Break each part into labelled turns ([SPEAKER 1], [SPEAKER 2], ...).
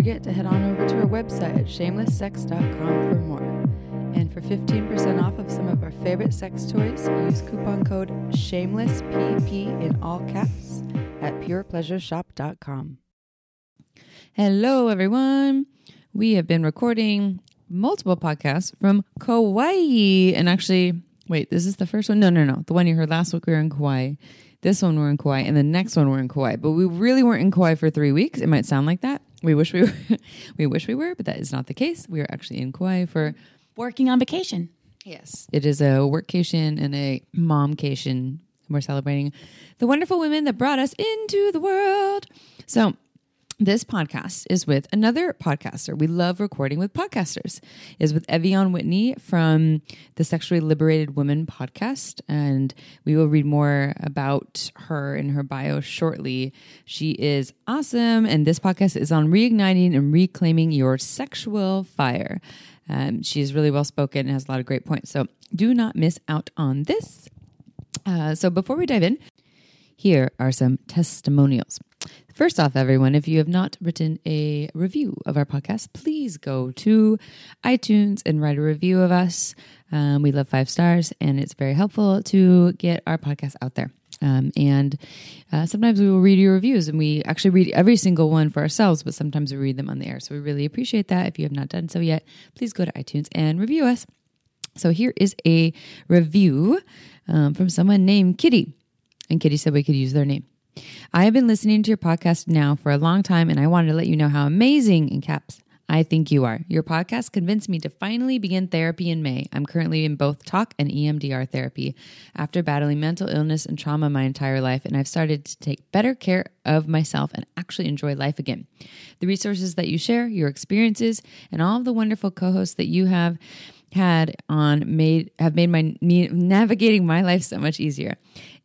[SPEAKER 1] Forget to head on over to our website at shamelesssex.com for more. And for 15% off of some of our favorite sex toys, use coupon code SHAMELESSPP in all caps at purepleasureshop.com. Hello, everyone. We have been recording multiple podcasts from Kauai. And actually, wait, this is the first one? No, no, no. The one you heard last week, we were in Kauai. This one we're in Kauai, and the next one we're in Kauai. But we really weren't in Kauai for three weeks. It might sound like that. We wish we were. we wish we were, but that is not the case. We are actually in Kauai for
[SPEAKER 2] Working on vacation.
[SPEAKER 1] Yes. It is a workcation and a momcation. We're celebrating the wonderful women that brought us into the world. So, this podcast is with another podcaster. We love recording with podcasters. Is with Ev'Yan Whitney from the Sexually Liberated Woman podcast, and we will read more about her in her bio shortly. She is awesome, and this podcast is on reigniting and reclaiming your sexual fire. Um, she is really well spoken and has a lot of great points. So do not miss out on this. Uh, so before we dive in, here are some testimonials. First off, everyone, if you have not written a review of our podcast, please go to iTunes and write a review of us. Um, we love five stars, and it's very helpful to get our podcast out there. Um, and uh, sometimes we will read your reviews, and we actually read every single one for ourselves, but sometimes we read them on the air. So we really appreciate that. If you have not done so yet, please go to iTunes and review us. So here is a review um, from someone named Kitty. And Kitty said we could use their name. I have been listening to your podcast now for a long time, and I wanted to let you know how amazing, in caps, I think you are. Your podcast convinced me to finally begin therapy in May. I'm currently in both talk and EMDR therapy after battling mental illness and trauma my entire life, and I've started to take better care of myself and actually enjoy life again. The resources that you share, your experiences, and all of the wonderful co hosts that you have had on made have made my navigating my life so much easier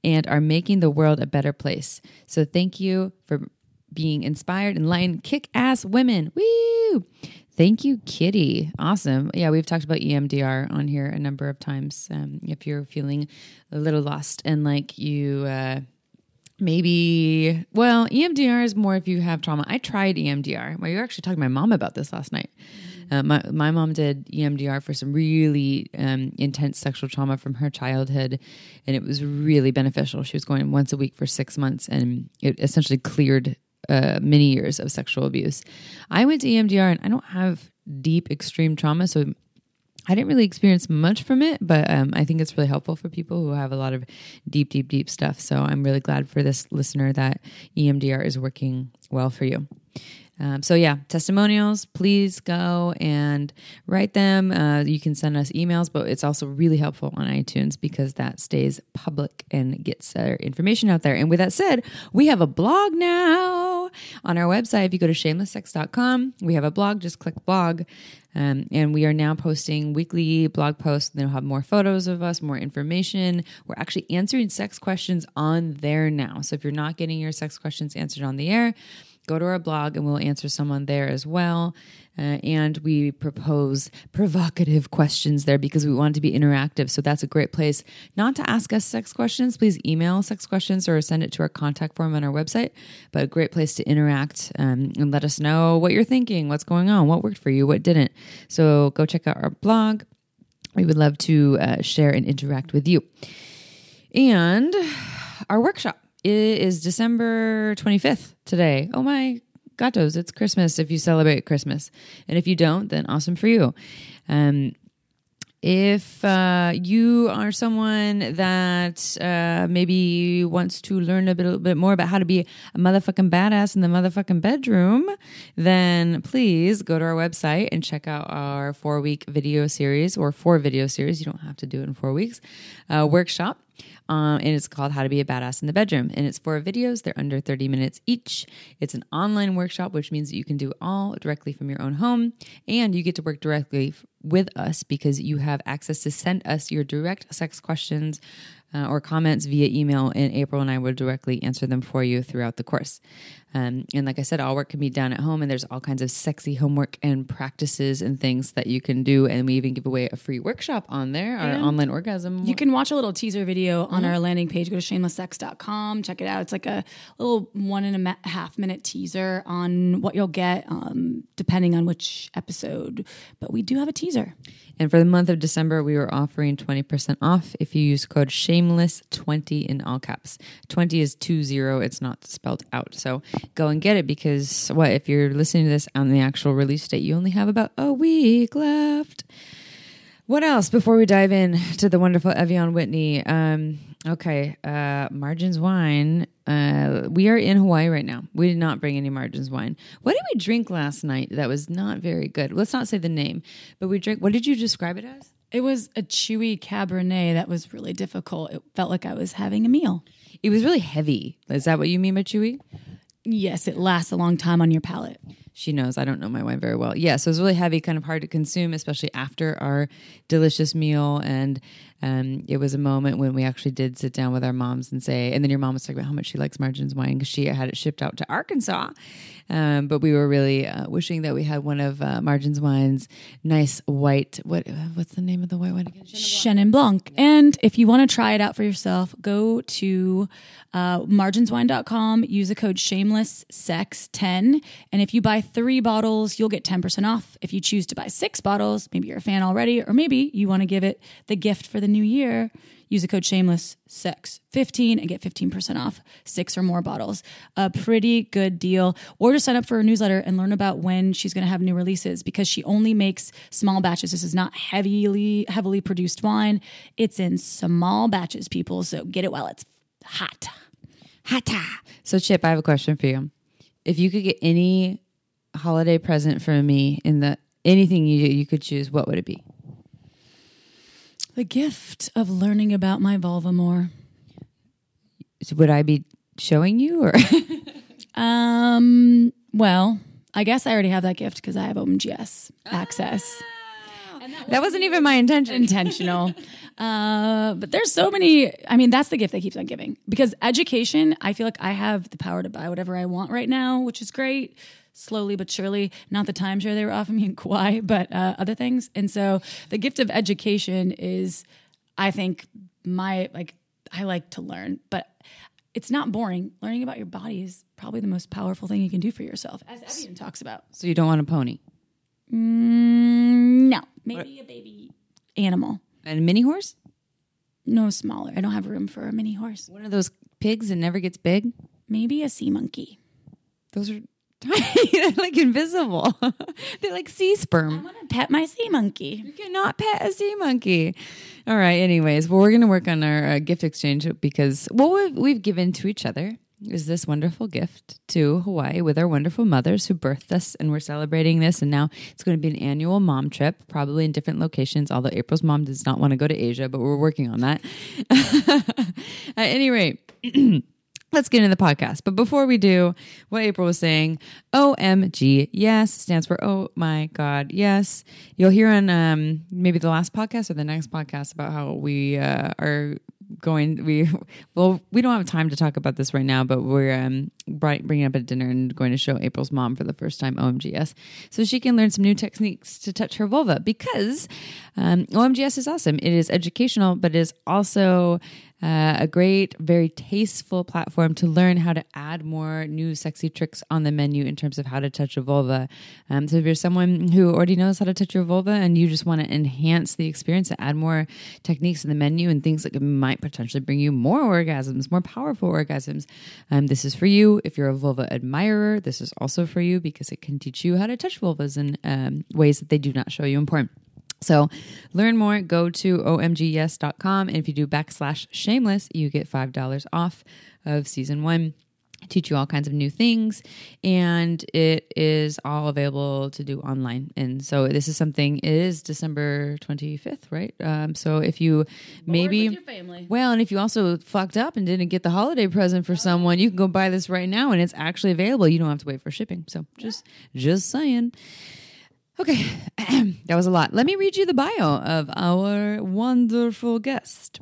[SPEAKER 1] and are making the world a better place. So thank you for being inspired, enlightened, kick ass women. Woo! Thank you, Kitty. Awesome. Yeah, we've talked about EMDR on here a number of times. Um, if you're feeling a little lost and like you, uh, maybe, well, EMDR is more if you have trauma. I tried EMDR. Well, you were actually talking to my mom about this last night. Uh, my, my mom did EMDR for some really um, intense sexual trauma from her childhood, and it was really beneficial. She was going once a week for six months, and it essentially cleared uh, many years of sexual abuse. I went to EMDR, and I don't have deep, extreme trauma, so I didn't really experience much from it, but um, I think it's really helpful for people who have a lot of deep, deep, deep stuff. So I'm really glad for this listener that EMDR is working well for you. Um, so yeah, testimonials, please go and write them. Uh, you can send us emails, but it's also really helpful on iTunes because that stays public and gets our information out there. And with that said, we have a blog now on our website. If you go to shamelesssex.com, we have a blog. Just click blog. Um, and we are now posting weekly blog posts. They'll have more photos of us, more information. We're actually answering sex questions on there now. So if you're not getting your sex questions answered on the air, go to our blog and we'll answer someone there as well. Uh, and we propose provocative questions there because we want to be interactive. So that's a great place not to ask us sex questions. Please email sex questions or send it to our contact form on our website. But a great place to interact um, and let us know what you're thinking, what's going on, what worked for you, what didn't. So go check out our blog. We would love to uh, share and interact with you. And our workshop it is December 25th today. Oh my gatos, it's Christmas if you celebrate Christmas. And if you don't, then awesome for you. Um, if uh, you are someone that uh, maybe wants to learn a bit, bit more about how to be a motherfucking badass in the motherfucking bedroom, then please go to our website and check out our four week video series or four video series. You don't have to do it in four weeks. Uh, workshop Um, and it's called How to Be a Badass in the Bedroom. And it's four videos, they're under 30 minutes each. It's an online workshop, which means that you can do all directly from your own home. And you get to work directly with us because you have access to send us your direct sex questions uh, or comments via email, and April and I will directly answer them for you throughout the course. Um, and like I said, all work can be done at home, and there's all kinds of sexy homework and practices and things that you can do. And we even give away a free workshop on there, our
[SPEAKER 2] And
[SPEAKER 1] online orgasm.
[SPEAKER 2] You can watch a little teaser video on our landing page. Go to shamelesssex.com. Check it out. It's like a little one and a half minute teaser on what you'll get um, depending on which episode. But we do have a teaser.
[SPEAKER 1] And for the month of December, we were offering 20% off if you use code shameless20 in all caps. 20 is 20, it's not spelled out. So go and get it because what if you're listening to this on the actual release date, you only have about a week left. What else before we dive in to the wonderful Ev'Yan Whitney? Um, okay, uh, Margins Wine. Uh, we are in Hawaii right now. We did not bring any Margins Wine. What did we drink last night that was not very good? Let's not say the name, but we drank. What did you describe it as?
[SPEAKER 2] It was a chewy Cabernet that was really difficult. It felt like I was having a meal.
[SPEAKER 1] It was really heavy. Is that what you mean by chewy?
[SPEAKER 2] Yes, it lasts a long time on your palate.
[SPEAKER 1] She knows I don't know my wine very well. Yeah, so it was really heavy, kind of hard to consume, especially after our delicious meal. And um, it was a moment when we actually did sit down with our moms and say, and then your mom was talking about how much she likes Margins wine because she had it shipped out to Arkansas. Um, but we were really uh, wishing that we had one of uh, Margins wine's nice white. What what's the name of the white wine again?
[SPEAKER 2] Chenin Blanc. And if you want to try it out for yourself, go to uh, marginswine.com, use the code shamelesssex10. And if you buy three bottles, you'll get 10% off. If you choose to buy six bottles, maybe you're a fan already, or maybe you want to give it the gift for the new year, use the code shamelesssex15 and get 15% off six or more bottles. A pretty good deal. Or just sign up for her newsletter and learn about when she's going to have new releases because she only makes small batches. This is not heavily heavily produced wine. It's in small batches, people. So get it while it's hot.
[SPEAKER 1] Hata. So Chip, I have a question for you. If you could get any holiday present from me in the anything you you could choose, what would it be?
[SPEAKER 2] The gift of learning about my vulva more.
[SPEAKER 1] Would I be showing you or
[SPEAKER 2] Um, well, I guess I already have that gift because I have OMGYes access.
[SPEAKER 1] that wasn't even my intention.
[SPEAKER 2] intentional. Uh, but there's so many. I mean, that's the gift that keeps on giving because education. I feel like I have the power to buy whatever I want right now, which is great. Slowly but surely, not the timeshare they were offering me in Kauai, but uh, other things. And so, the gift of education is, I think, my like. I like to learn, but it's not boring. Learning about your body is probably the most powerful thing you can do for yourself, as Ev'Yan talks about.
[SPEAKER 1] So you don't want a pony
[SPEAKER 2] Mm, no, maybe a baby animal.
[SPEAKER 1] and a mini horse?
[SPEAKER 2] No, smaller. I don't have room for a mini horse.
[SPEAKER 1] One of those pigs that never gets big?
[SPEAKER 2] Maybe a sea monkey.
[SPEAKER 1] Those are. They're like invisible. They're like sea sperm.
[SPEAKER 2] I want to pet my sea monkey.
[SPEAKER 1] You cannot pet a sea monkey. All right. Anyways, well, we're going to work on our uh, gift exchange because what we've, we've given to each other is this wonderful gift to Hawaii with our wonderful mothers who birthed us, and we're celebrating this. And now it's going to be an annual mom trip, probably in different locations. Although April's mom does not want to go to Asia, but we're working on that. At any rate. Let's get into the podcast. But before we do, what April was saying, OMG, yes, stands for Oh my God, yes. You'll hear on um, maybe the last podcast or the next podcast about how we uh, are going. We well, we don't have time to talk about this right now, but we're um, bringing up at dinner and going to show April's mom for the first time OMGYes, so she can learn some new techniques to touch her vulva. Because um, OMGYes is awesome. It is educational, but it is also uh, a great, very tasteful platform to learn how to add more new sexy tricks on the menu in terms of how to touch a vulva. Um, so if you're someone who already knows how to touch your vulva and you just want to enhance the experience and add more techniques in the menu and things that might potentially bring you more orgasms, more powerful orgasms, um, this is for you. If you're a vulva admirer, this is also for you because it can teach you how to touch vulvas in um, ways that they do not show you in. So learn more, go to omgyes.com. And if you do backslash shameless, you get $5 off of season one. teach you all kinds of new things and it is all available to do online. And so this is something it is december 25th right? Um, so if you maybe well and if you also fucked up and didn't get the holiday present for someone you can go buy this right now and it's actually available. You don't have to wait for shipping. So just just saying okay that was a lot. Let me read you the bio of our wonderful guest.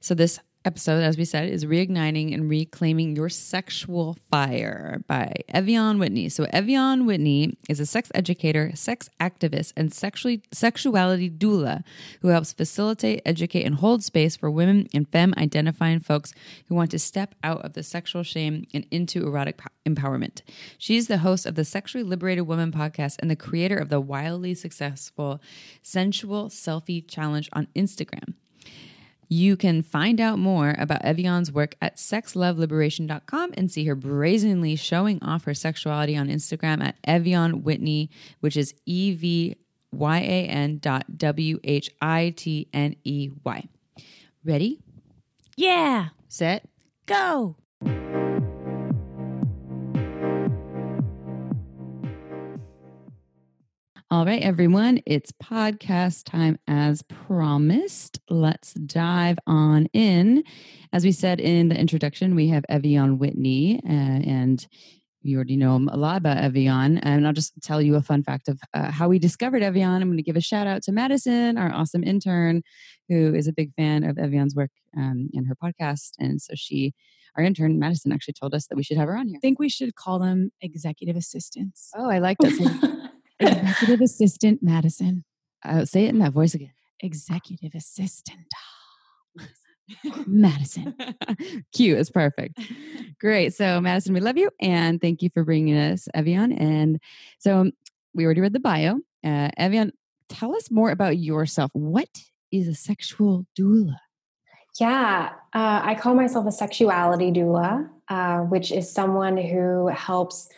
[SPEAKER 1] So this episode, as we said, is Reigniting and Reclaiming Your Sexual Fire by Ev'Yan Whitney. So, Ev'Yan Whitney is a sex educator, sex activist, and sexually, sexuality doula who helps facilitate, educate, and hold space for women and femme identifying folks who want to step out of the sexual shame and into erotic empowerment. She's the host of the Sexually Liberated Woman podcast and the creator of the wildly successful Sensual Selfie Challenge on Instagram. You can find out more about Ev'Yan's work at sexloveliberation.com and see her brazenly showing off her sexuality on Instagram at Ev'Yan Whitney, which is E V Y A N dot W H I T N E Y. Ready?
[SPEAKER 2] Yeah.
[SPEAKER 1] Set.
[SPEAKER 2] Go.
[SPEAKER 1] All right, everyone, it's podcast time as promised. Let's dive on in. As we said in the introduction, we have Ev'Yan Whitney, uh, and you already know a lot about Ev'Yan. And I'll just tell you a fun fact of uh, how we discovered Ev'Yan. I'm going to give a shout out to Madison, our awesome intern, who is a big fan of Ev'Yan's work um, and her podcast. And so she, our intern, Madison, actually told us that we should have her on here.
[SPEAKER 2] I think we should call them executive assistants.
[SPEAKER 1] Oh, I like that.
[SPEAKER 2] Executive Assistant Madison.
[SPEAKER 1] Uh, say it in that voice again.
[SPEAKER 2] Executive Assistant Madison.
[SPEAKER 1] Cute. It's perfect. Great. So, Madison, we love you and thank you for bringing us Ev'Yan. And so, we already read the bio. Uh, Ev'Yan, tell us more about yourself. What is a sexual doula?
[SPEAKER 3] Yeah, uh, I call myself a sexuality doula, uh, which is someone who helps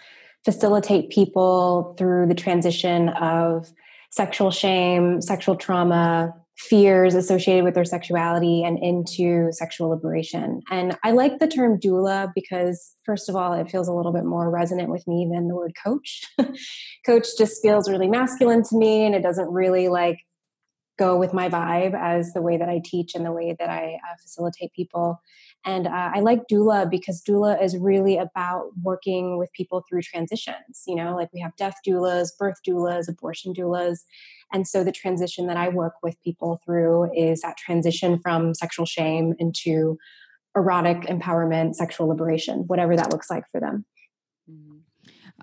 [SPEAKER 3] facilitate people through the transition of sexual shame, sexual trauma, fears associated with their sexuality and into sexual liberation. And I like the term doula because, first of all, it feels a little bit more resonant with me than the word coach. coach just feels really masculine to me and it doesn't really like go with my vibe as the way that I teach and the way that I uh, facilitate people. And uh, I like doula because doula is really about working with people through transitions. You know, like we have death doulas, birth doulas, abortion doulas. And so the transition that I work with people through is that transition from sexual shame into erotic empowerment, sexual liberation, whatever that looks like for them.
[SPEAKER 1] Mm-hmm.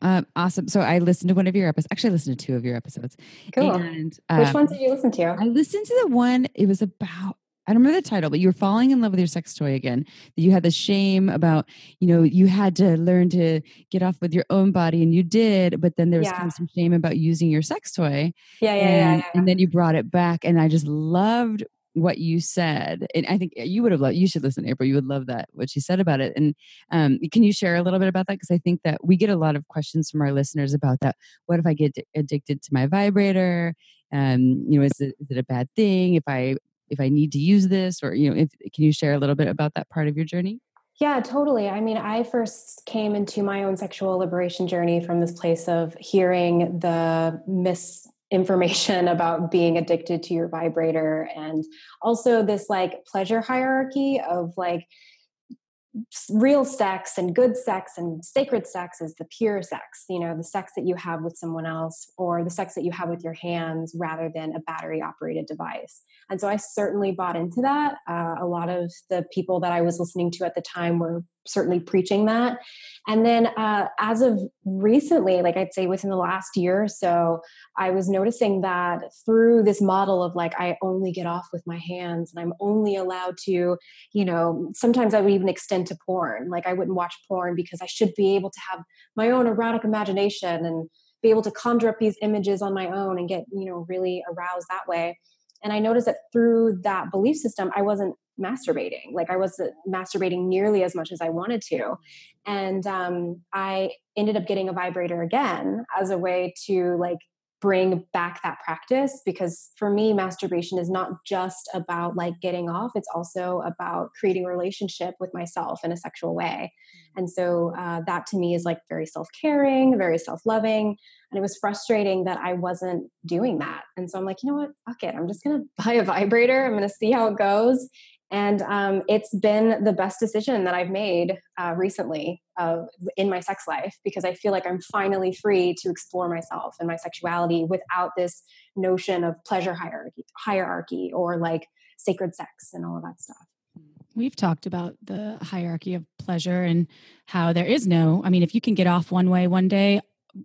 [SPEAKER 1] Um, awesome. So I listened to one of your episodes. Actually, I listened to two of your episodes.
[SPEAKER 3] Cool. And, um, Which ones did you listen to?
[SPEAKER 1] I listened to the one. It was about I don't remember the title, but you were falling in love with your sex toy again. That you had the shame about, you know, you had to learn to get off with your own body, and you did, but then there was yeah. kind of some shame about using your sex toy.
[SPEAKER 3] Yeah, yeah,
[SPEAKER 1] and,
[SPEAKER 3] yeah, yeah.
[SPEAKER 1] And then you brought it back, and I just loved what you said and i think you would have loved you should listen april you would love that what she said about it and um, can you share a little bit about that because i think that we get a lot of questions from our listeners about that what if i get addicted to my vibrator um, you know is it, is it a bad thing if i if I need to use this or you know if can you share a little bit about that part of your journey?
[SPEAKER 3] Yeah, totally. I mean, I first came into my own sexual liberation journey from this place of hearing the misinformation about being addicted to your vibrator and also this like pleasure hierarchy of like real sex and good sex and sacred sex is the pure sex, you know, the sex that you have with someone else or the sex that you have with your hands rather than a battery operated device. And so I certainly bought into that. Uh, a lot of the people that I was listening to at the time were certainly preaching that. And then uh, as of recently, like I'd say within the last year or so, I was noticing that through this model of like, I only get off with my hands and I'm only allowed to, you know, sometimes I would even extend to porn. Like I wouldn't watch porn because I should be able to have my own erotic imagination and be able to conjure up these images on my own and get, you know, really aroused that way. And I noticed that through that belief system, I wasn't masturbating. Like I wasn't masturbating nearly as much as I wanted to. And um, I ended up getting a vibrator again as a way to like bring back that practice because for me masturbation is not just about like getting off it's also about creating a relationship with myself in a sexual way. Mm. and so uh, that to me is like very self-caring very self-loving and it was frustrating that i wasn't doing that. And so i'm like you know what? Fuck it. I'm just gonna buy a vibrator. I'm gonna see how it goes and um, it's been the best decision that I've made uh, recently uh, in my sex life because I feel like I'm finally free to explore myself and my sexuality without this notion of pleasure hierarchy, hierarchy or like sacred sex and all of that stuff.
[SPEAKER 2] We've talked about the hierarchy of pleasure and how there is no, I mean, if you can get off one way one day,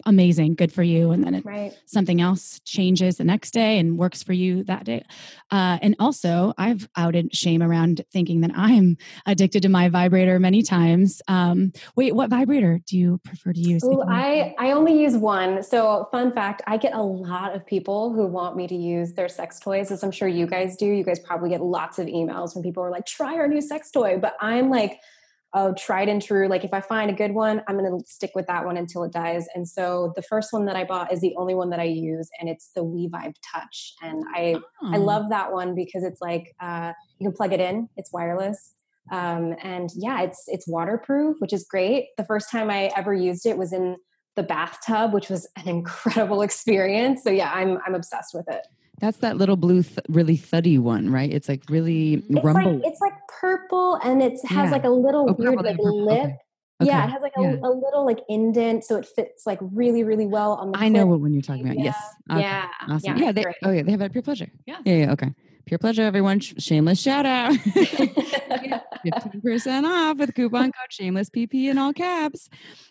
[SPEAKER 2] amazing, good for you. And then it, right. something else changes the next day and works for you that day. Uh, and also, I've outed shame around thinking that I'm addicted to my vibrator many times. Um, wait, what vibrator do you prefer to use?
[SPEAKER 3] Ooh, I, I only use one. So, fun fact I get a lot of people who want me to use their sex toys, as I'm sure you guys do. You guys probably get lots of emails when people are like, try our new sex toy. But I'm like, oh, tried and true. Like if I find a good one, I'm going to stick with that one until it dies. And so the first one that I bought is the only one that I use, and it's the WeVibe Touch. And I oh. I love that one because it's like uh, you can plug it in. It's wireless. Um, and yeah, it's it's waterproof, which is great. The first time I ever used it was in the bathtub, which was an incredible experience. So yeah, I'm I'm obsessed with it.
[SPEAKER 1] That's that little blue, th- really thuddy one, right? It's like really
[SPEAKER 3] it's
[SPEAKER 1] rumble.
[SPEAKER 3] Like, it's like purple, and it has yeah. like a little oh, weird like lip. Okay. Okay. Yeah, it has like a, yeah. a, little like indent, so it fits like really, really well on the.
[SPEAKER 1] I know what one you're talking about. Yeah. Yes.
[SPEAKER 3] Okay. Yeah.
[SPEAKER 1] Awesome. Yeah. yeah they, oh yeah, they have it at Pure Pleasure. Yeah. Yeah. Yeah. Okay. Pure pleasure, everyone. Shameless shout out. 15% off with coupon code shameless PP in all caps.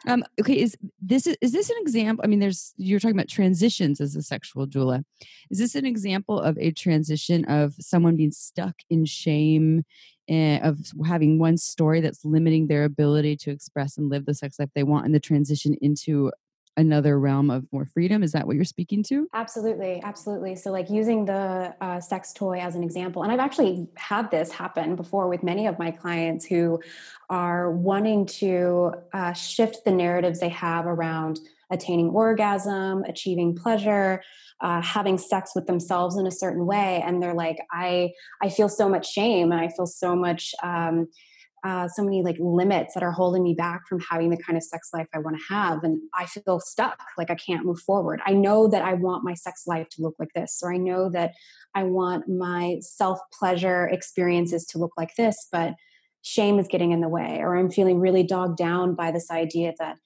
[SPEAKER 1] Um, okay, is this is this an example? I mean, there's you're talking about transitions as a sexual doula. Is this an example of a transition of someone being stuck in shame uh, of having one story that's limiting their ability to express and live the sex life they want and the transition into another realm of more freedom is that what you're speaking to?
[SPEAKER 3] Absolutely absolutely. So like using the uh, sex toy as an example and i've actually had this happen before with many of my clients who are wanting to uh, shift the narratives they have around attaining orgasm achieving pleasure uh, having sex with themselves in a certain way and they're like i i feel so much shame and i feel so much um, uh, so many like limits that are holding me back from having the kind of sex life I want to have. And I feel stuck, like I can't move forward. I know that I want my sex life to look like this, or I know that I want my self pleasure experiences to look like this, but shame is getting in the way, or I'm feeling really dogged down by this idea that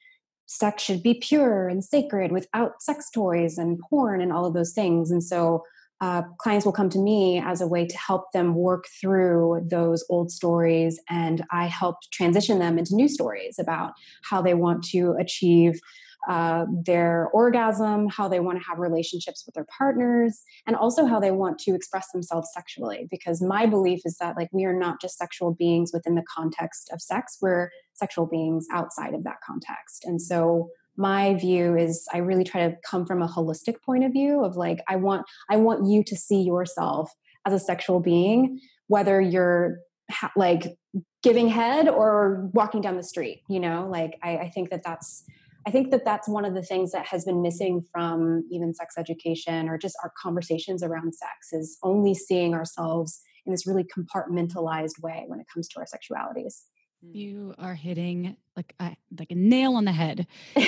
[SPEAKER 3] sex should be pure and sacred without sex toys and porn and all of those things. And so uh, clients will come to me as a way to help them work through those old stories and i help transition them into new stories about how they want to achieve uh, their orgasm how they want to have relationships with their partners and also how they want to express themselves sexually because my belief is that like we are not just sexual beings within the context of sex we're sexual beings outside of that context. And so my view is i really try to come from a holistic point of view of like i want i want you to see yourself as a sexual being whether you're ha- like giving head or walking down the street you know like I, I think that that's i think that that's one of the things that has been missing from even sex education or just our conversations around sex is only seeing ourselves in this really compartmentalized way when it comes to our sexualities.
[SPEAKER 2] Mm. You are hitting like a like a nail on the head.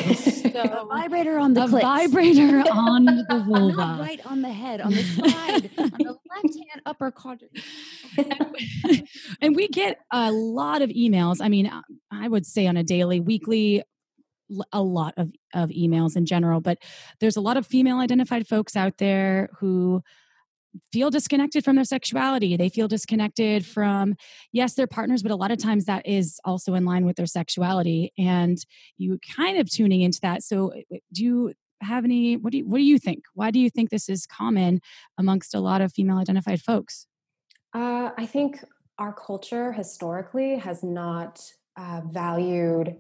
[SPEAKER 2] So, a vibrator on the a vibrator on the vulva,
[SPEAKER 1] not right on the head, on the side, on the left hand upper quadrant.
[SPEAKER 2] and we get a lot of emails. I mean, uh, I would say on a daily, weekly, a lot of of emails in general. But there's a lot of female identified folks out there who feel disconnected from their sexuality. They feel disconnected from, yes, their partners, but a lot of times that is also in line with their sexuality. And you kind of tuning into that. So, uh, do you have any? What do you, what do you think? Why do you think this is common amongst a lot of female identified folks?
[SPEAKER 3] Uh, I think our culture historically has not uh, valued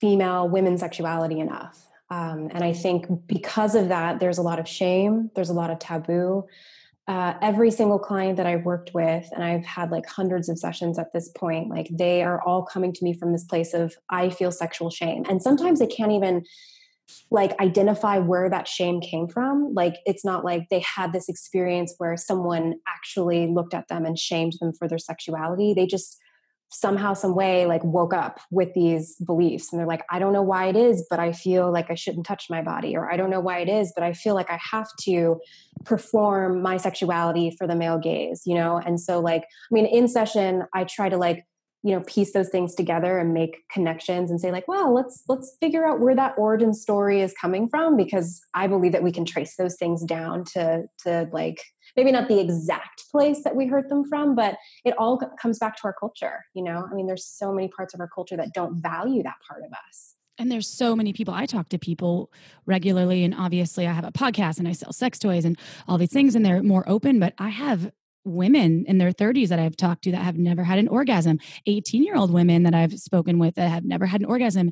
[SPEAKER 3] female women's sexuality enough. Um, and I think because of that, there's a lot of shame, there's a lot of taboo. Uh, every single client that I've worked with, and I've had like hundreds of sessions at this point, like they are all coming to me from this place of, I feel sexual shame. And sometimes they can't even like identify where that shame came from like it's not like they had this experience where someone actually looked at them and shamed them for their sexuality they just somehow some way like woke up with these beliefs and they're like i don't know why it is but i feel like i shouldn't touch my body or i don't know why it is but i feel like i have to perform my sexuality for the male gaze you know? And so like i mean in session i try to like you know piece those things together and make connections and say like well let's let's figure out where that origin story is coming from because i believe that we can trace those things down to to like maybe not the exact place that we heard them from but it all comes back to our culture you know? I mean there's so many parts of our culture that don't value that part of us.
[SPEAKER 2] And there's so many people i talk to people regularly and obviously i have a podcast and i sell sex toys and all these things and they're more open but i have women in their 30s that I've talked to that have never had an orgasm, 18 year old women that I've spoken with that have never had an orgasm.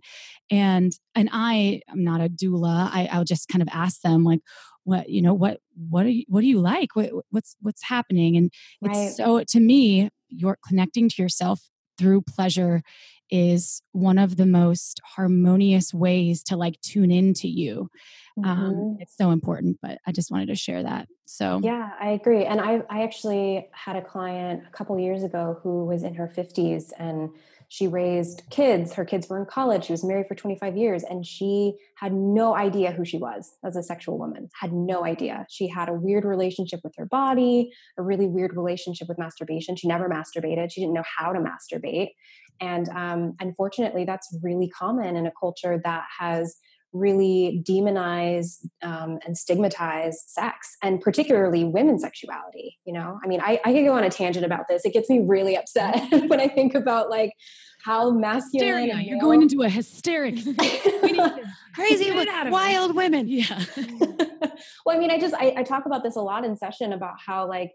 [SPEAKER 2] And, and I, I'm not a doula. I, I'll just kind of ask them like, what, you know, what, what are you, what do you like? What, what's, what's happening? And it's right. so, to me, you're connecting to yourself through pleasure is one of the most harmonious ways to like tune into you. Um, mm-hmm. Um, it's so important, but I just wanted to share that. So
[SPEAKER 3] yeah, I agree. And I, I actually had a client a couple years ago who was in her 50s and she raised kids. Her kids were in college. She was married for 25 years and she had no idea who she was as a sexual woman. Had no idea. She had a weird relationship with her body, a really weird relationship with masturbation. She never masturbated. She didn't know how to masturbate. And um, unfortunately, that's really common in a culture that has really demonized um, and stigmatized sex and particularly women's sexuality you know? I mean I, I could go on a tangent about this. It gets me really upset when i think about like how masculine
[SPEAKER 2] Hysteria. you're going into a hysteric
[SPEAKER 1] crazy wild women.
[SPEAKER 2] Yeah.
[SPEAKER 3] Well i mean i just I, I talk about this a lot in session about how like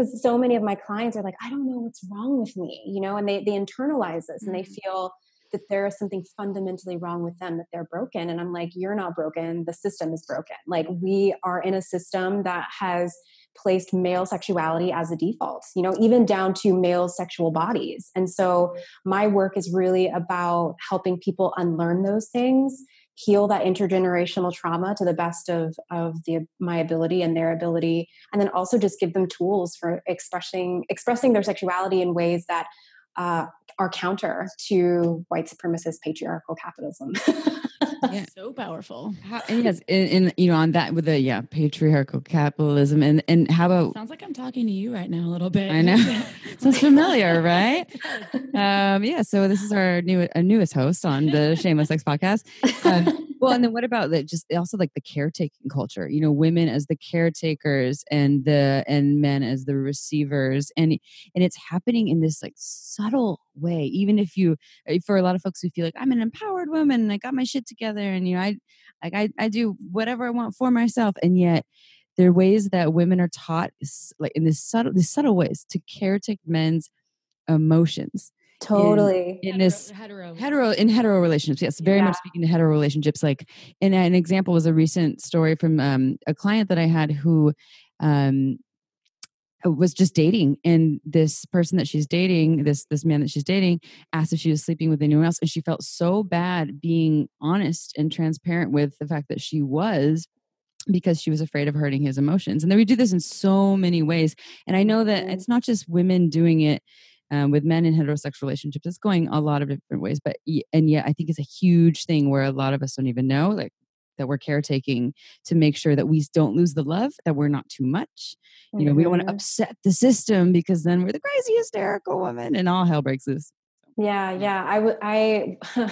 [SPEAKER 3] because so many of my clients are like i don't know what's wrong with me you know and they they internalize this mm-hmm. and they mm. feel that there is something fundamentally wrong with them that they're broken and i'm like you're not broken the system is broken like we are in a system that has placed male sexuality as a default you know even down to male sexual bodies and so my work is really about helping people unlearn those things heal that intergenerational trauma to the best of of the my ability and their ability and then also just give them tools for expressing expressing their sexuality in ways that uh, are counter to white supremacist patriarchal capitalism
[SPEAKER 2] yeah. so powerful.
[SPEAKER 1] How, yes, in, in, you know on that with the yeah patriarchal capitalism and and how about
[SPEAKER 2] sounds like I'm talking to you right now a little bit.
[SPEAKER 1] I know sounds familiar, right? um, yeah. So this is our new uh, newest host on the Shameless Sex podcast. Um, well, and then what about that? Just also like the caretaking culture. You know, women as the caretakers and the and men as the receivers, and and it's happening in this like subtle way. Even if you, uh, for a lot of folks who feel like I'm an empowered woman and I got my shit together, and you know, I like I I do whatever I want for myself, and yet there are ways that women are taught like in this subtle these subtle ways to caretake men's emotions
[SPEAKER 3] totally
[SPEAKER 1] in, in this hetero, hetero in hetero relationships yes very yeah. much speaking to hetero relationships like and an example was a recent story from um, a client that i had who um, was just dating and this person that she's dating this this man that she's dating asked if she was sleeping with anyone else and she felt so bad being honest and transparent with the fact that she was because she was afraid of hurting his emotions and then we do this in so many ways and i know that mm-hmm. it's not just women doing it um, with men in heterosexual relationships it's going a lot of different ways but and yet i think it's a huge thing where a lot of us don't even know like that we're caretaking to make sure that we don't lose the love that we're not too much you know mm-hmm. we don't want to mm-hmm. upset the system because then we're the crazy hysterical woman and all hell breaks loose
[SPEAKER 3] yeah yeah i would i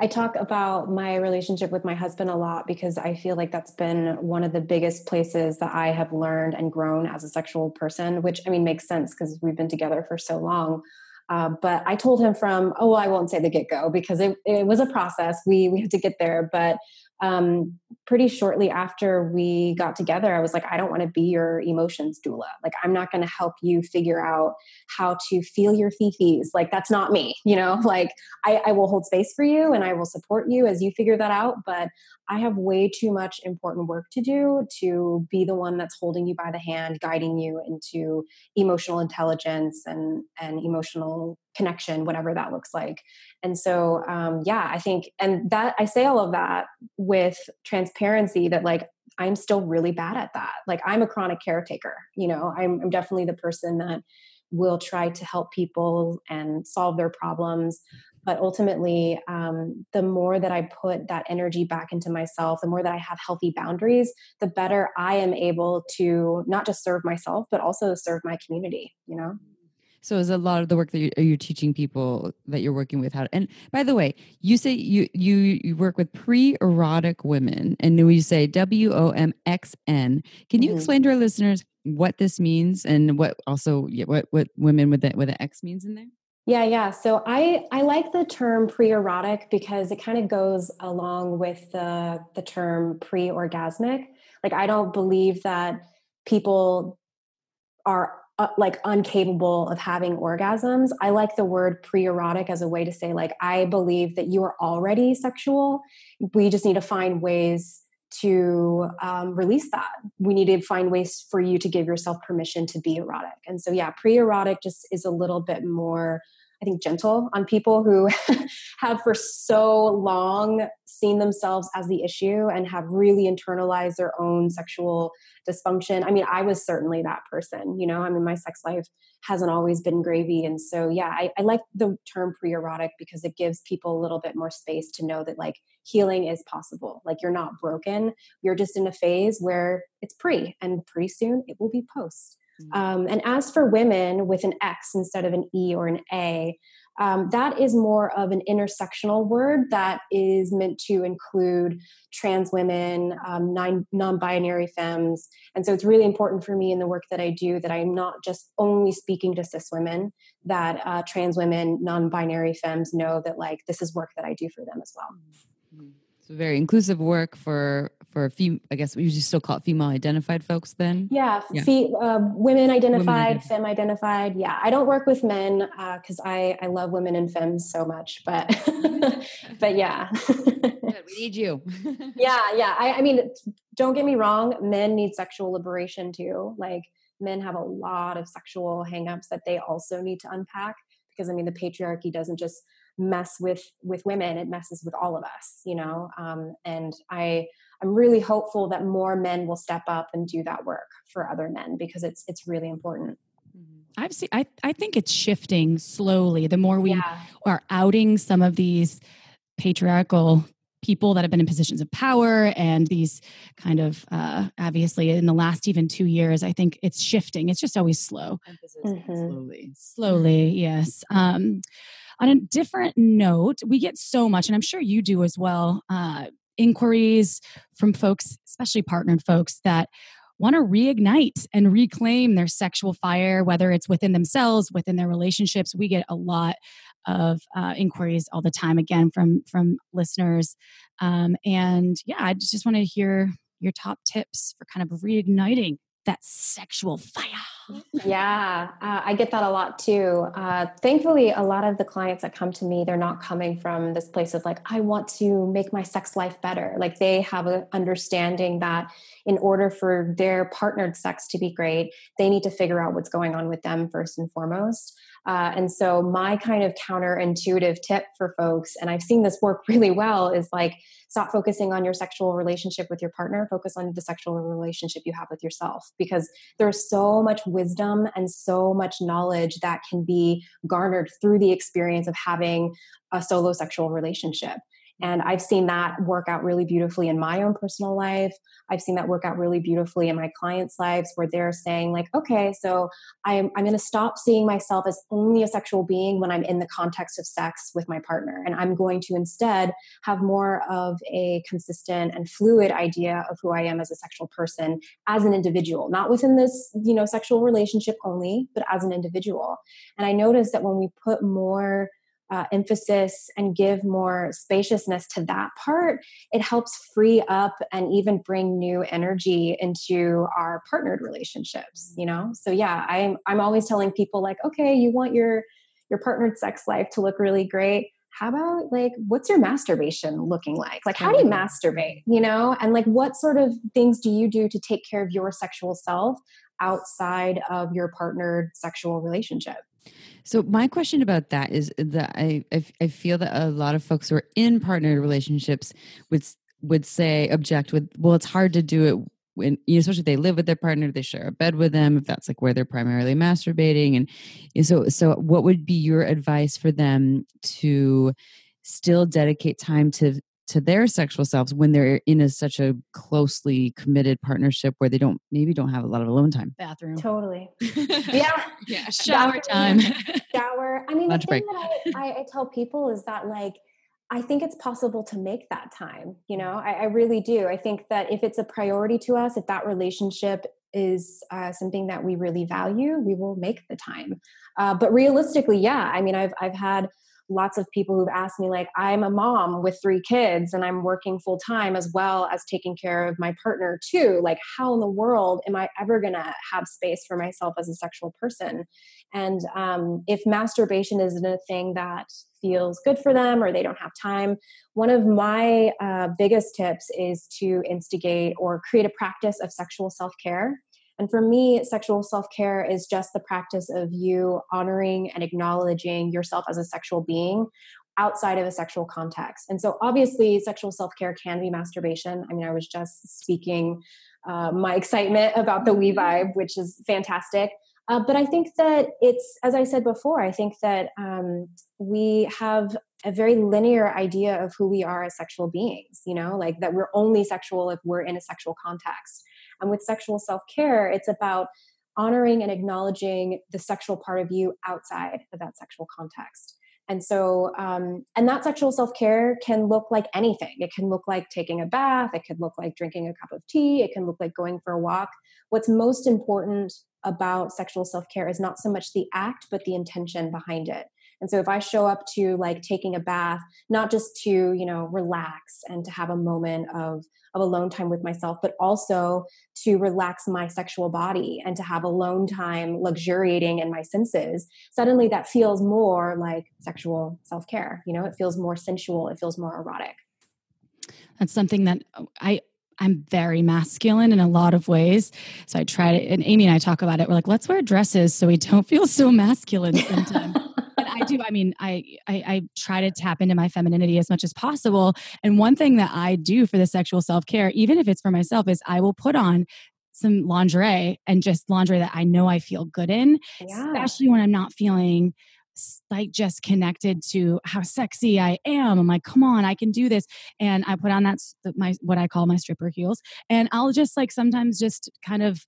[SPEAKER 3] i talk about my relationship with my husband a lot because i feel like that's been one of the biggest places that i have learned and grown as a sexual person which i mean makes sense because we've been together for so long uh, but I told him from, oh, I won't say the get go because it, it was a process. We we had to get there. But um, pretty shortly after we got together, I was like, I don't want to be your emotions doula. Like, I'm not going to help you figure out how to feel your fifis. Like, that's not me, you know? Like, I, I will hold space for you and I will support you as you figure that out. But I have way too much important work to do to be the one that's holding you by the hand, guiding you into emotional intelligence and, and emotional connection, whatever that looks like. And so, um, yeah, I think, and that I say all of that with transparency that like I'm still really bad at that. Like I'm a chronic caretaker, you know, I'm, I'm definitely the person that will try to help people and solve their problems but ultimately um, the more that i put that energy back into myself the more that i have healthy boundaries the better i am able to not just serve myself but also serve my community you know
[SPEAKER 1] so is a lot of the work that you, are teaching people that you're working with how to, and by the way, you say you you you work with pre-erotic women and you say W O M X N. Can you mm-hmm. explain to our listeners what this means and what also what what women with the with an X means in there?
[SPEAKER 3] Yeah, yeah. So I I like the term pre-erotic because it kind of goes along with the the term pre-orgasmic. Like I don't believe that people are uh, like incapable of having orgasms. I like the word pre-erotic as a way to say like I believe that you are already sexual. We just need to find ways to um, release that. We need to find ways for you to give yourself permission to be erotic. And so, yeah, pre erotic just is a little bit more I think, gentle on people who have for so long seen themselves as the issue and have really internalized their own sexual dysfunction. I mean, I was certainly that person, you know, I mean, my sex life hasn't always been gravy. And so, yeah, I, I like the term pre erotic because it gives people a little bit more space to know that like healing is possible. Like you're not broken, you're just in a phase where it's pre, and pretty soon it will be post. Mm-hmm. Um, and as for women with an X instead of an E or an A, um, that is more of an intersectional word that is meant to include trans women, um, non binary femmes. And so it's really important for me in the work that I do that I'm not just only speaking to cis women, that uh, trans women, non binary femmes know that like this is work that I do for them as well.
[SPEAKER 1] Mm-hmm. So very inclusive work for for fem- I guess we usually still call it female identified folks. Then
[SPEAKER 3] yeah, yeah. Fe- uh, women identified, femme identified. Yeah, I don't work with men because uh, I I love women and femmes so much, but but yeah,
[SPEAKER 1] we need you.
[SPEAKER 3] yeah, yeah. I, I mean, don't get me wrong. Men need sexual liberation too. Like men have a lot of sexual hangups that they also need to unpack because I mean the patriarchy doesn't just mess with with women it messes with all of us you know um, and i i'm really hopeful that more men will step up and do that work for other men because it's it's really important
[SPEAKER 2] mm-hmm. I've seen. I I think it's shifting slowly. The more we yeah. are outing some of these patriarchal people that have been in positions of power and these kind of uh, obviously in the last even two years, I think it's shifting. It's just always slow.
[SPEAKER 1] Mm-hmm. Slowly,
[SPEAKER 2] slowly. Yes. Um, on a different note, we get so much, and I'm sure you do as well, uh, inquiries from folks, especially partnered folks, that want to reignite and reclaim their sexual fire, whether it's within themselves, within their relationships. We get a lot of uh, inquiries all the time, again from from listeners, um, and yeah, I just want to hear your top tips for kind of reigniting that sexual fire.
[SPEAKER 3] yeah, uh, I get that a lot too. Uh, thankfully, a lot of the clients that come to me, they're not coming from this place of like, I want to make my sex life better. Like they have an understanding that in order for their partnered sex to be great, they need to figure out what's going on with them first and foremost. Uh, and so, my kind of counterintuitive tip for folks, and I've seen this work really well, is like stop focusing on your sexual relationship with your partner, focus on the sexual relationship you have with yourself, because there's so much wisdom and so much knowledge that can be garnered through the experience of having a solo sexual relationship. And I've seen that work out really beautifully in my own personal life. I've seen that work out really beautifully in my clients' lives where they're saying, like, okay, so I'm, I'm going to stop seeing myself as only a sexual being when I'm in the context of sex with my partner. And I'm going to instead have more of a consistent and fluid idea of who I am as a sexual person as an individual, not within this, you know, sexual relationship only, but as an individual. And I noticed that when we put more uh, emphasis and give more spaciousness to that part, it helps free up and even bring new energy into our partnered relationships. You know, so yeah, I'm I'm always telling people like, okay, you want your your partnered sex life to look really great. How about like what's your masturbation looking like? Like how do you masturbate? You know? And like what sort of things do you do to take care of your sexual self outside of your partnered sexual relationship
[SPEAKER 1] so my question about that is that I, I, I feel that a lot of folks who are in partnered relationships would would say object with well it's hard to do it when especially if they live with their partner they share a bed with them if that's like where they're primarily masturbating and, and so so what would be your advice for them to still dedicate time to to their sexual selves when they're in a, such a closely committed partnership where they don't maybe don't have a lot of alone time
[SPEAKER 2] bathroom
[SPEAKER 3] totally yeah
[SPEAKER 2] yeah shower time
[SPEAKER 3] shower i mean Lunch the thing break. that I, I, I tell people is that like I think it's possible to make that time. You know, I, I, really do. I think that if it's a priority to us, if that relationship is uh, something that we really value, we will make the time. Uh, but realistically, yeah, I mean, I've I've had lots of people who've asked me like i'm a mom with three kids and i'm working full time as well as taking care of my partner too. Like how in the world am i ever going to have space for myself as a sexual person? And um, if masturbation isn't a thing that feels good for them or they don't have time one of my uh, biggest tips is to instigate or create a practice of sexual self-care and for me, sexual self care is just the practice of you honoring and acknowledging yourself as a sexual being outside of a sexual context. And so, obviously, sexual self care can be masturbation. I mean, I was just speaking uh, my excitement about the We Vibe, which is fantastic. Uh, but I think that it's, as I said before, I think that um, we have a very linear idea of who we are as sexual beings, you know, like that we're only sexual if we're in a sexual context. And with sexual self care, it's about honoring and acknowledging the sexual part of you outside of that sexual context. And so, um, and that sexual self care can look like anything. It can look like taking a bath. It could look like drinking a cup of tea. It can look like going for a walk. What's most important about sexual self care is not so much the act, but the intention behind it. And so if I show up to like taking a bath, not just to, you know, relax and to have a moment of of alone time with myself, but also to relax my sexual body and to have alone time luxuriating in my senses, suddenly that feels more like sexual self-care. You know, it feels more sensual, it feels more erotic.
[SPEAKER 2] That's something that I I'm very masculine in a lot of ways. So I try to, and Amy and I talk about it. We're like, let's wear dresses so we don't feel so masculine sometimes. I do. I mean, I, I, I try to tap into my femininity as much as possible. And one thing that I do for the sexual self care, even if it's for myself, is I will put on some lingerie and just lingerie that I know I feel good in, yeah. especially when I'm not feeling like just connected to how sexy I am. I'm like, come on, I can do this. And I put on that my what I call my stripper heels, and I'll just like sometimes just kind of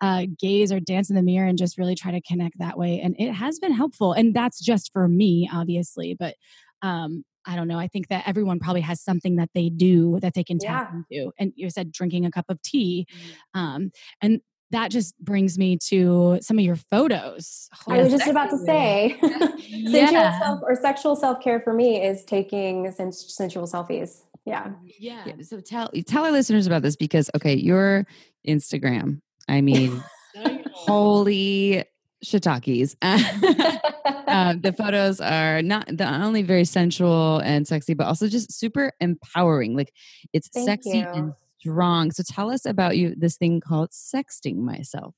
[SPEAKER 2] uh, gaze or dance in the mirror and just really try to connect that way. And it has been helpful. And that's just for me, obviously. But um, I don't know. I think that everyone probably has something that they do that they can tap yeah. into. And you said drinking a cup of tea. Mm-hmm. Um, and that just brings me to some of your photos.
[SPEAKER 3] I was just about to say, yeah. sensual self or sexual self care for me is taking sens- sensual selfies. Yeah.
[SPEAKER 1] yeah. yeah. So tell tell our listeners about this because okay, your Instagram I mean, holy shiitakes. uh, the photos are not the only very sensual and sexy, but also just super empowering. Like it's Thank sexy you. and strong. So tell us about you this thing called sexting myself.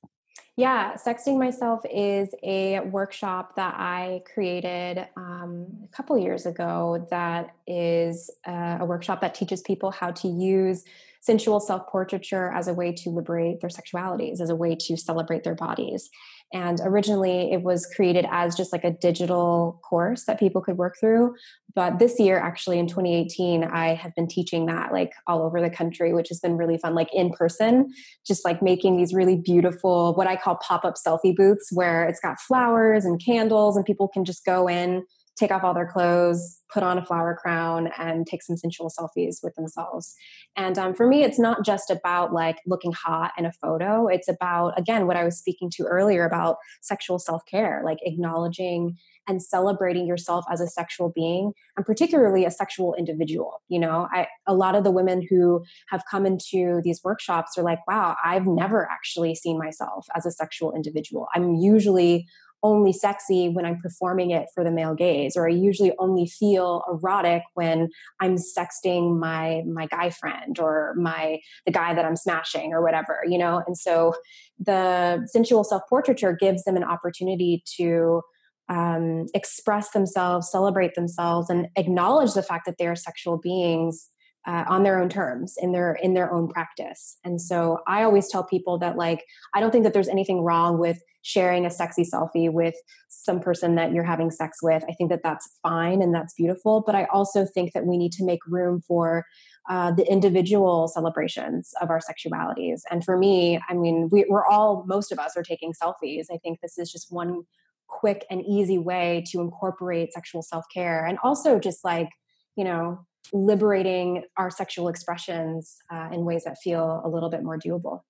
[SPEAKER 3] Yeah, Sexting Myself is a workshop that I created um, a couple years ago that is uh, a workshop that teaches people how to use sensual self portraiture as a way to liberate their sexualities, as a way to celebrate their bodies. And originally it was created as just like a digital course that people could work through. But this year, actually in 2018, I have been teaching that like all over the country, which has been really fun, like in person, just like making these really beautiful, what I call pop up selfie booths, where it's got flowers and candles, and people can just go in take off all their clothes, put on a flower crown, and take some sensual selfies with themselves. And um, for me, it's not just about like looking hot in a photo. It's about, again, what I was speaking to earlier about sexual self care, like acknowledging and celebrating yourself as a sexual being and particularly a sexual individual you know i a lot of the women who have come into these workshops are like wow i've never actually seen myself as a sexual individual i'm usually only sexy when I'm performing it for the male gaze, or I usually only feel erotic when I'm sexting my my guy friend or my the guy that I'm smashing or whatever, you know. And so the sensual self portraiture gives them an opportunity to um, express themselves, celebrate themselves, and acknowledge the fact that they are sexual beings uh, on their own terms in their in their own practice. And so I always tell people that like I don't think that there's anything wrong with sharing a sexy selfie with some person that you're having sex with. I think that that's fine and that's beautiful. But I also think that we need to make room for uh, the individual celebrations of our sexualities. And for me, I mean, we, we're all, most of us are taking selfies. I think this is just one quick and easy way to incorporate sexual self care and also just like, you know, liberating our sexual expressions uh, in ways that feel a little bit more doable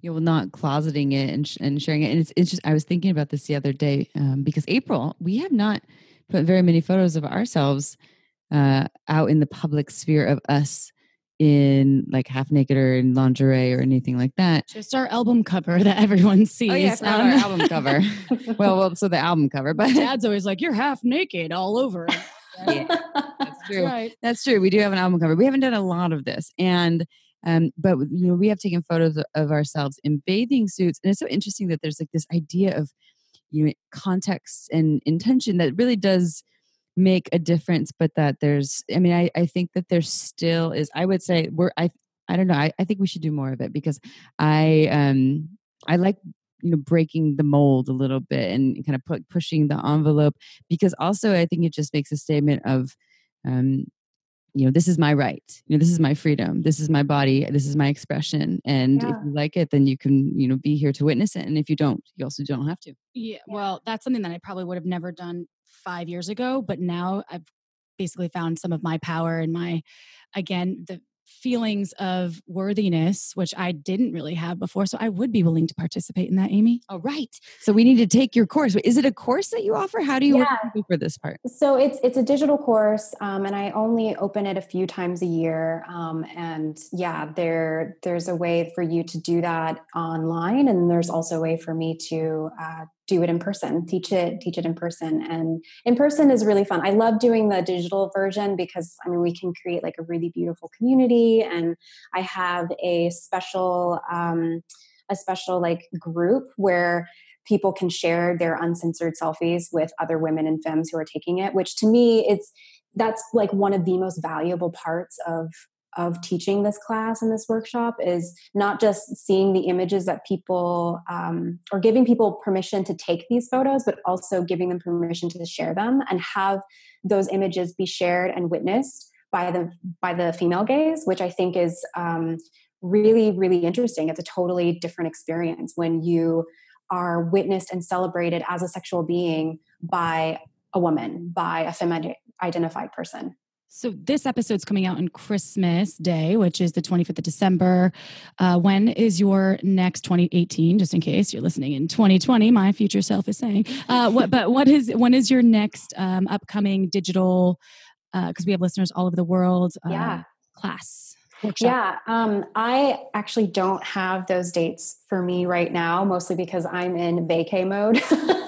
[SPEAKER 1] you know, not closeting it and, sh- and sharing it. And it's, it's just, I was thinking about this the other day um, because April, we have not put very many photos of ourselves uh, out in the public sphere of us in like half naked or in lingerie or anything like that.
[SPEAKER 2] Just our album cover that everyone sees.
[SPEAKER 1] Oh yeah, um, our album cover. well, well, so the album cover, but
[SPEAKER 2] Dad's always like, "You're half naked all over."
[SPEAKER 1] yeah, that's true. That's, right. that's true. We do have an album cover. We haven't done a lot of this, and um, but you know, we have taken photos of ourselves in bathing suits, and it's so interesting that there's like this idea of you know context and intention that really does make a difference. But that there's, I mean, I, I think that there still is. I would say we're. I I don't know. I, I think we should do more of it because I um I like you know breaking the mold a little bit and kind of put, pushing the envelope because also I think it just makes a statement of um, you know this is my right. You know this is my freedom. This is my body. This is my expression. And yeah. if you like it then you can you know be here to witness it and if you don't you also don't have to.
[SPEAKER 2] Yeah well that's something that i probably would have never done five years ago but now i've basically found some of my power and my again the feelings of worthiness, which I didn't really have before. So I would be willing to participate in that, Amy.
[SPEAKER 1] All right. So we need to take your course. Is it a course that you offer? How do you yeah. for this part?
[SPEAKER 3] So it's it's a digital course, um, and I only open it a few times a year. Um, and yeah, there there's a way for you to do that online, and there's also a way for me to uh, do it in person teach it teach it in person. And in person is really fun. I love doing the digital version because i mean we can create like a really beautiful community. And i have a special um, a special like group where people can share their uncensored selfies with other women and femmes who are taking it which to me it's that's like one of the most valuable parts of of teaching this class and this workshop is not just seeing the images that people um, or giving people permission to take these photos but also giving them permission to share them and have those images be shared and witnessed by the by the female gaze which i think is um, really really interesting. It's a totally different experience when you are witnessed and celebrated as a sexual being by a woman by a feminine identified person
[SPEAKER 2] so this episode's coming out on Christmas Day, which is the 25th of December. Uh, when is your next 2018? Just in case you're listening in 2020, my future self is saying. Uh, what, but what is when is your next um, upcoming digital? Because uh, we have listeners all over the world. Uh,
[SPEAKER 3] yeah.
[SPEAKER 2] Class.
[SPEAKER 3] Workshop. Yeah, um, I actually don't have those dates for me right now, mostly because I'm in vacay mode.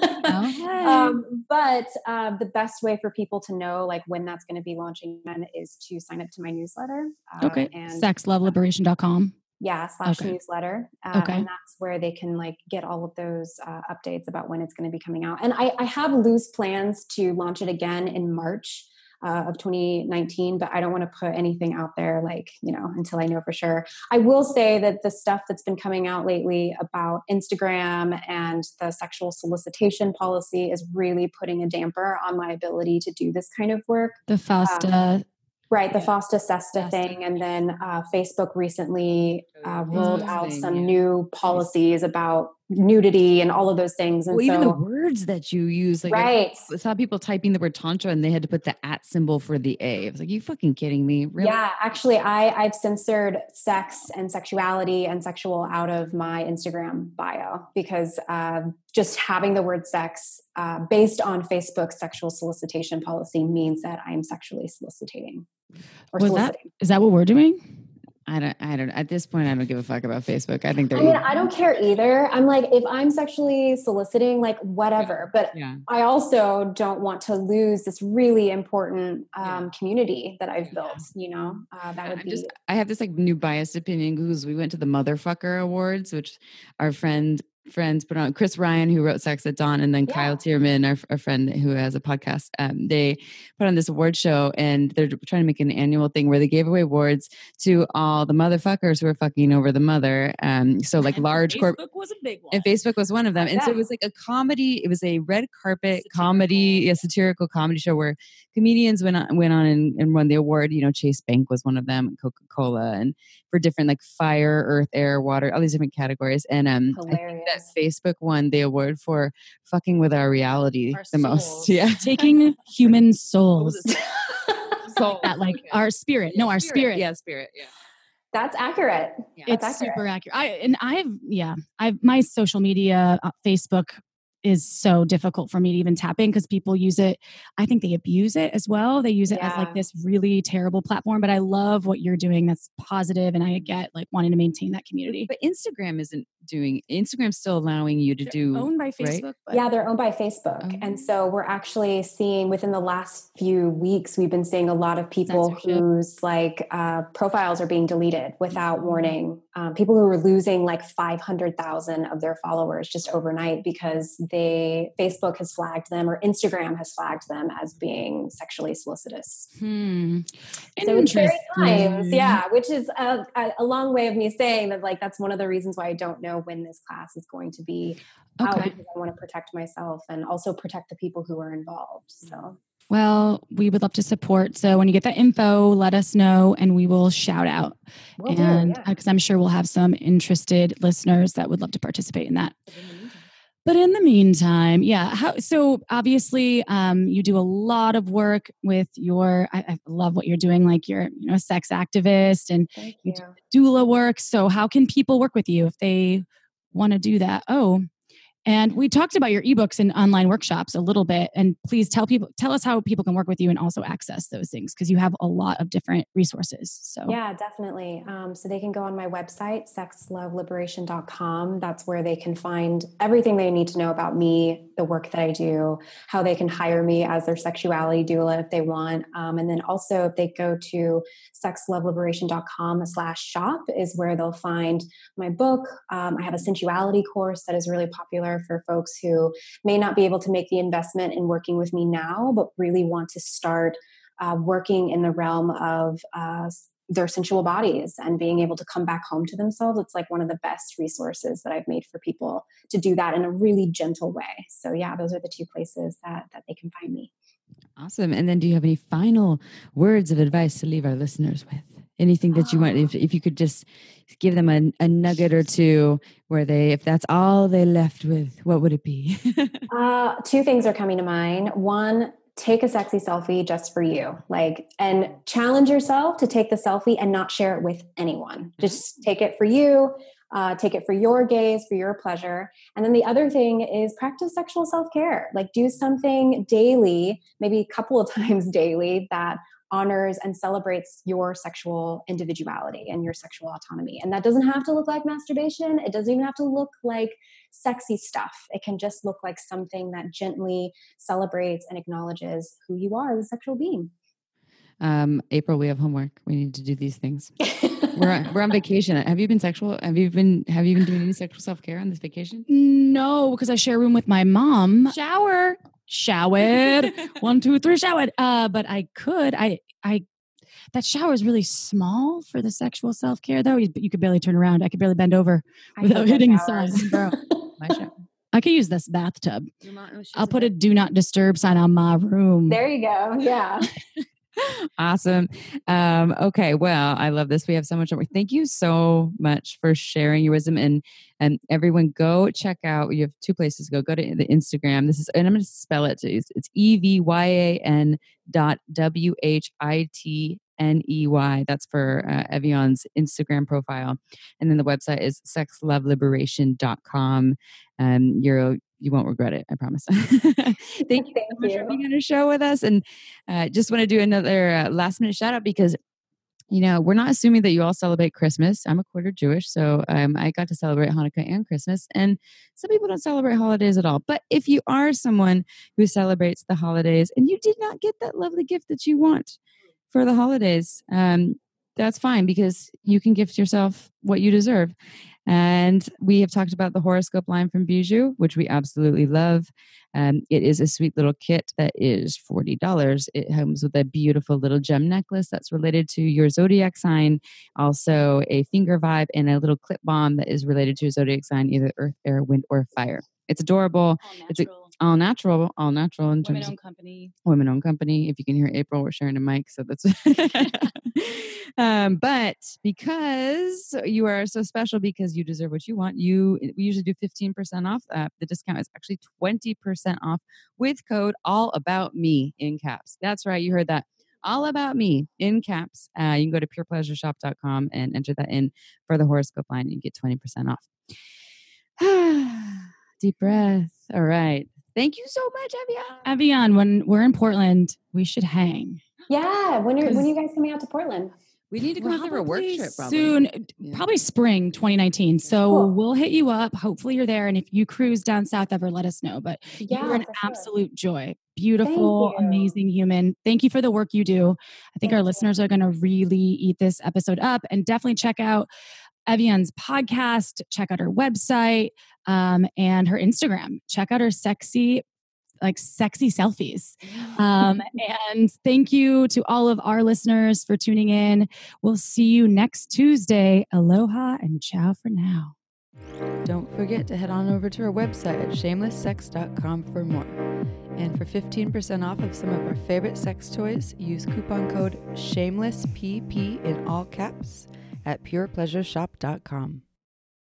[SPEAKER 3] okay. um, but uh, the best way for people to know like when that's going to be launching then is to sign up to my newsletter.
[SPEAKER 2] Uh, okay. And sexloveliberation.com.
[SPEAKER 3] Yeah, slash okay. newsletter. Uh, okay. And that's where they can like get all of those uh, updates about when it's going to be coming out. And I, I have loose plans to launch it again in March uh, of 2019, but I don't want to put anything out there like, you know, until I know for sure. I will say that the stuff that's been coming out lately about Instagram and the sexual solicitation policy is really putting a damper on my ability to do this kind of work.
[SPEAKER 2] The FOSTA. Um,
[SPEAKER 3] Right, the FOSTA SESTA thing. And then uh, Facebook recently uh, rolled out some new policies about nudity and all of those things. And
[SPEAKER 1] well,
[SPEAKER 3] so,
[SPEAKER 1] even the words that you use, like
[SPEAKER 3] right.
[SPEAKER 1] I saw people typing the word tantra and they had to put the at symbol for the A. I was like, you fucking kidding me? Really?
[SPEAKER 3] Yeah, actually, I I've censored sex and sexuality and sexual out of my Instagram bio because uh, just having the word sex uh, based on Facebook's sexual solicitation policy means that I am sexually soliciting or
[SPEAKER 2] Was
[SPEAKER 3] soliciting.
[SPEAKER 2] is that what we're doing?
[SPEAKER 1] I don't. I don't. At this point, I don't give a fuck about Facebook. I think they're.
[SPEAKER 3] I mean, I don't care either. I'm like, if I'm sexually soliciting, like whatever. But
[SPEAKER 1] yeah.
[SPEAKER 3] I also don't want to lose this really important um, community that I've built. You know, uh, that would
[SPEAKER 1] I
[SPEAKER 3] be.
[SPEAKER 1] just I have this like new biased opinion because we went to the Motherfucker Awards, which our friend friends put on Chris Ryan, who wrote Sex at Dawn, and then
[SPEAKER 3] Yeah.
[SPEAKER 1] Kyle Tierman, our, our friend who has a podcast. Um, they put on this award show, and they're trying to make an annual thing where they gave away awards to all the motherfuckers who are fucking over the mother. Um, so like large corp.
[SPEAKER 2] was a big one.
[SPEAKER 1] And Facebook was one of them. And so it was like a comedy, it was a red carpet
[SPEAKER 2] Satirical.
[SPEAKER 1] comedy, a satirical comedy show where comedians went on went on and, and won the award. You know, Chase Bank was one of them, Coca Cola, and for different like fire, earth, air, water, all these different categories. And um, think that Facebook won the award for fucking with our reality
[SPEAKER 2] Our
[SPEAKER 1] the most. Yeah.
[SPEAKER 2] taking human souls.
[SPEAKER 1] So
[SPEAKER 2] that like our spirit. No, our spirit.
[SPEAKER 1] Yeah, spirit. Yeah.
[SPEAKER 3] That's accurate.
[SPEAKER 1] Yeah.
[SPEAKER 2] it's
[SPEAKER 3] That's accurate.
[SPEAKER 2] super accurate. I and I've yeah, I've my social media, uh, Facebook is so difficult for me to even tap in because people use it. I think they abuse it as well. They use it as like this really terrible platform. But I love what you're doing. That's positive, and I get like wanting to maintain that community.
[SPEAKER 1] But Instagram isn't doing Instagram's still allowing you to do
[SPEAKER 2] owned by
[SPEAKER 1] right?
[SPEAKER 2] Facebook. But
[SPEAKER 3] Yeah, they're owned by Facebook.
[SPEAKER 1] Oh.
[SPEAKER 3] And so we're actually seeing within the last few weeks, we've been seeing a lot of people whose like uh, profiles are being deleted without
[SPEAKER 2] Mhm.
[SPEAKER 3] warning. Um, people who are losing like 500,000 of their followers just overnight because they, Facebook has flagged them or Instagram has flagged them as being sexually solicitous.
[SPEAKER 2] Hmm.
[SPEAKER 3] So it's scary times, yeah, which is a, a, long way of me saying that like that's one of the reasons why I don't know when this class is going to be out
[SPEAKER 2] Okay.
[SPEAKER 3] because I want to protect myself and also protect the people who are involved. So
[SPEAKER 2] Well, we would love to support. So when you get that info, let us know and we will shout out.
[SPEAKER 3] Do,
[SPEAKER 2] and
[SPEAKER 3] yeah.
[SPEAKER 2] because I'm sure we'll have some interested listeners that would love to participate in that. But in the meantime, yeah. How, so obviously, um, you do a lot of work with your. I, I love what you're doing. Like you're, you know, a sex activist and you
[SPEAKER 3] you.
[SPEAKER 2] doula work. So how can people work with you if they want to do that? Oh, and we talked about your ebooks and online workshops a little bit. And please tell people, tell us how people can work with you and also access those things because you have a lot of different resources. So
[SPEAKER 3] Yeah, definitely. Um, so they can go on my website, sexloveliberation.com. That's where they can find everything they need to know about me, the work that I do, how they can hire me as their sexuality doula if they want. Um, and then also if they go to sexloveliberation.com slash shop is where they'll find my book. Um, I have a sensuality course that is really popular for folks who may not be able to make the investment in working with me now, but really want to start uh, working in the realm of uh, their sensual bodies and being able to come back home to themselves. It's like one of the best resources that I've made for people to do that in a really gentle way. So yeah, those are the two places that that they can find me.
[SPEAKER 1] Awesome. And then do you have any final words of advice to leave our listeners with? Anything that you want, if, if you could just give them a, a nugget or two where they, if that's all they left with, what would it be?
[SPEAKER 3] Uh, two things are coming to mind. One, take a sexy selfie just for you, like, and challenge yourself to take the selfie and not share it with anyone. Just take it for you. Uh, take it for your gaze, for your pleasure. And then the other thing is practice sexual self care. Like, do something daily, maybe a couple of times daily, that honors and celebrates your sexual individuality and your sexual autonomy. And that doesn't have to look like masturbation. It doesn't even have to look like sexy stuff. It can just look like something that gently celebrates and acknowledges who you are as a sexual being.
[SPEAKER 1] um, April, we have homework. We need to do these things. We're on, we're on vacation. Have you been sexual? Have you been, have you been doing any sexual self care on this vacation?
[SPEAKER 2] no, because I share a room with my mom. Shower, showered. One, two, three, showered. Uh, but I could. I, I. That shower is really small for the sexual self care, though. You, you could barely turn around. I could barely bend over.
[SPEAKER 3] I
[SPEAKER 2] Without hitting the
[SPEAKER 3] showers.
[SPEAKER 2] side, bro.
[SPEAKER 1] My shower.
[SPEAKER 2] I could use this bathtub.
[SPEAKER 1] Your mom- she's
[SPEAKER 2] I'll put a do not disturb sign on my room.
[SPEAKER 3] there you go. Yeah.
[SPEAKER 1] awesome. Um, okay, well, I love this. We have so much. Thank you so much for sharing your wisdom, and and everyone, go check out. You have two places to go. Go to the Instagram. This is, and I'm going to spell it. It's, it's E V Y A N dot W H I T N E Y. That's for uh, Instagram profile, and then the website is sexloveliberation.com. Um, you're you won't regret it. I promise. Thank you Thank so much you. for being on the show with us. And uh, just want to do another uh, last minute shout out because you know, we're not assuming that you all celebrate Christmas. I'm a quarter Jewish, so um, I got to celebrate Hanukkah and Christmas. And some people don't celebrate holidays at all. But if you are someone who celebrates the holidays and you did not get that lovely gift that you want for the holidays, um, that's fine because you can gift yourself what you deserve. And we have talked about the horoscope line from Bijoux, which we absolutely love. Um, it is a sweet little kit that is $40. It comes with a beautiful little gem necklace that's related to your zodiac sign, also a finger vibe, and a little clip balm that is related to your zodiac sign, either earth, air, wind, or fire. It's adorable. It's a, all natural, all natural in
[SPEAKER 2] women owned company.
[SPEAKER 1] Women owned company. If you can hear April, we're sharing a mic, so that's. um, but because you are so special, because you deserve what you want, you we usually do fifteen percent off. Uh, the discount is actually twenty percent off with code All About Me in caps. That's right, you heard that. All about me in caps. Uh, you can go to purepleasureshop.com and enter that in for the horoscope line. And you get 20% off. Deep breath. All right. Thank you so much, Ev'Yan.
[SPEAKER 2] Ev'Yan, when we're in Portland, we should hang.
[SPEAKER 3] Yeah, when are when are you guys coming out to Portland?
[SPEAKER 1] We need to come out for a work trip probably.
[SPEAKER 2] soon, yeah. probably spring 2019. So cool. we'll hit you up. Hopefully you're there. And if you cruise down south ever, let us know. But yeah, you're an absolute sure. joy. Beautiful, amazing human. Thank you for the work you do. I think Thank our you. listeners are going to really eat this episode up and definitely check out Ev'Yan's podcast, check out her website um, and her Instagram. Check out her sexy, like sexy selfies. Um, and thank you to all of our listeners for tuning in. We'll see you next Tuesday. Aloha and ciao for now.
[SPEAKER 1] Don't forget to head on over to our website at shamelesssex.com for more. And for 15% off of some of our favorite sex toys, use coupon code SHAMELESSPP in all caps at purepleasureshop.com.